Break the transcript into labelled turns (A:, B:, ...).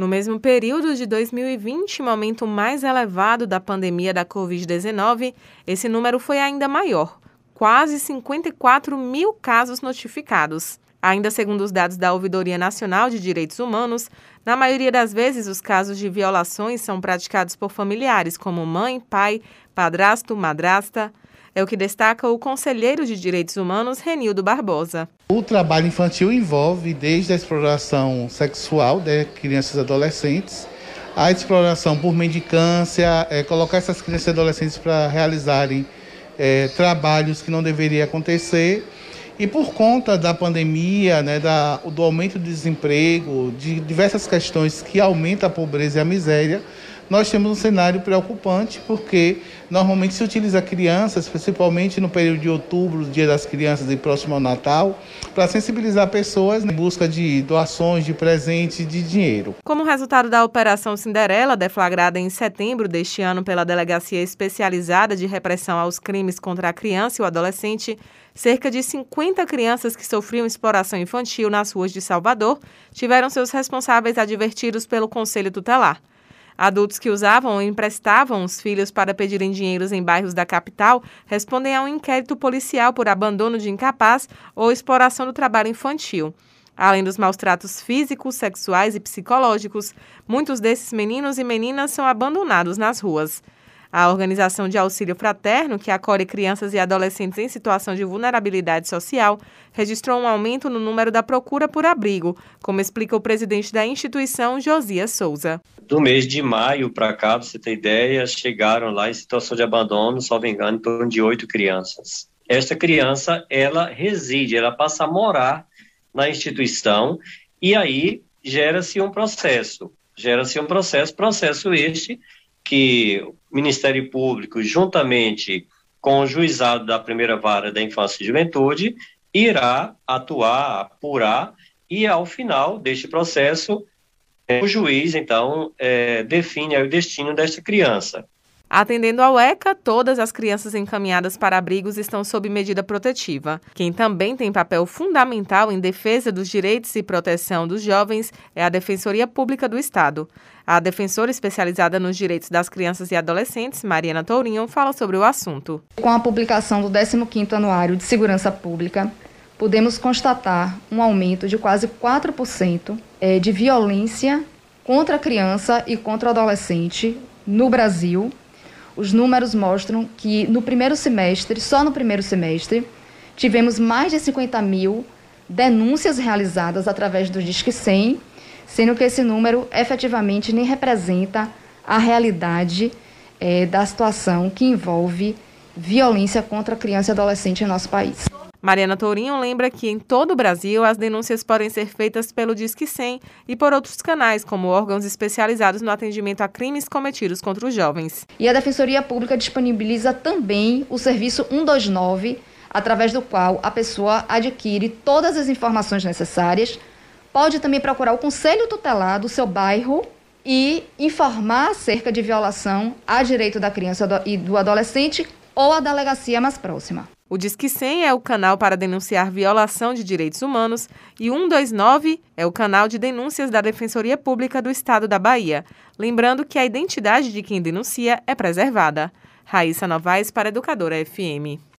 A: No mesmo período de 2020, momento mais elevado da pandemia da Covid-19, esse número foi ainda maior, quase 54 mil casos notificados. Ainda segundo os dados da Ouvidoria Nacional de Direitos Humanos, na maioria das vezes os casos de violações são praticados por familiares como mãe, pai, padrasto, madrasta. É o que destaca o conselheiro de Direitos Humanos, Renildo Barbosa.
B: O trabalho infantil envolve desde a exploração sexual de crianças e adolescentes, a exploração por mendicância, é, colocar essas crianças e adolescentes para realizarem é, trabalhos que não deveriam acontecer e por conta da pandemia, né, da, do aumento do desemprego, de diversas questões que aumentam a pobreza e a miséria, nós temos um cenário preocupante, porque normalmente se utiliza crianças, principalmente no período de outubro, Dia das Crianças e próximo ao Natal, para sensibilizar pessoas em busca de doações, de presentes, de dinheiro.
A: Como resultado da Operação Cinderela, deflagrada em setembro deste ano pela Delegacia Especializada de Repressão aos Crimes contra a Criança e o Adolescente, cerca de 50 crianças que sofriam exploração infantil nas ruas de Salvador tiveram seus responsáveis advertidos pelo Conselho Tutelar. Adultos que usavam ou emprestavam os filhos para pedirem dinheiros em bairros da capital respondem a um inquérito policial por abandono de incapaz ou exploração do trabalho infantil. Além dos maus tratos físicos, sexuais e psicológicos, muitos desses meninos e meninas são abandonados nas ruas. A Organização de Auxílio Fraterno, que acolhe crianças e adolescentes em situação de vulnerabilidade social, registrou um aumento no número da procura por abrigo, como explica o presidente da instituição, Josias Souza.
C: Do mês de maio para cá, você ter ideia, chegaram lá em situação de abandono, me engano, em torno de oito crianças. Esta criança, ela reside, ela passa a morar na instituição e aí gera-se um processo. Gera-se um processo, processo este que o Ministério Público, juntamente com o juizado da primeira vara da infância e juventude, irá atuar, apurar, e ao final deste processo, o juiz, então, é, define o destino desta criança.
A: Atendendo ao ECA, todas as crianças encaminhadas para abrigos estão sob medida protetiva. Quem também tem papel fundamental em defesa dos direitos e proteção dos jovens é a Defensoria Pública do Estado. A defensora especializada nos direitos das crianças e adolescentes, Mariana Tourinho, fala sobre o assunto.
D: Com a publicação do 15º Anuário de Segurança Pública, podemos constatar um aumento de quase 4% eh, de violência contra a criança e contra o adolescente no Brasil os números mostram que no primeiro semestre, só no primeiro semestre, tivemos mais de 50 mil denúncias realizadas através do Disque 100, sendo que esse número efetivamente nem representa a realidade é, da situação que envolve violência contra criança e adolescente em nosso país.
A: Mariana Tourinho lembra que em todo o Brasil as denúncias podem ser feitas pelo Disque 100 e por outros canais, como órgãos especializados no atendimento a crimes cometidos contra os jovens.
D: E a Defensoria Pública disponibiliza também o serviço 129, através do qual a pessoa adquire todas as informações necessárias. Pode também procurar o Conselho Tutelar do seu bairro e informar acerca de violação a direito da criança e do adolescente ou a delegacia mais próxima.
A: O Disque 100 é o canal para denunciar violação de direitos humanos e 129 é o canal de denúncias da Defensoria Pública do Estado da Bahia. Lembrando que a identidade de quem denuncia é preservada. Raíssa Novaes para Educadora FM.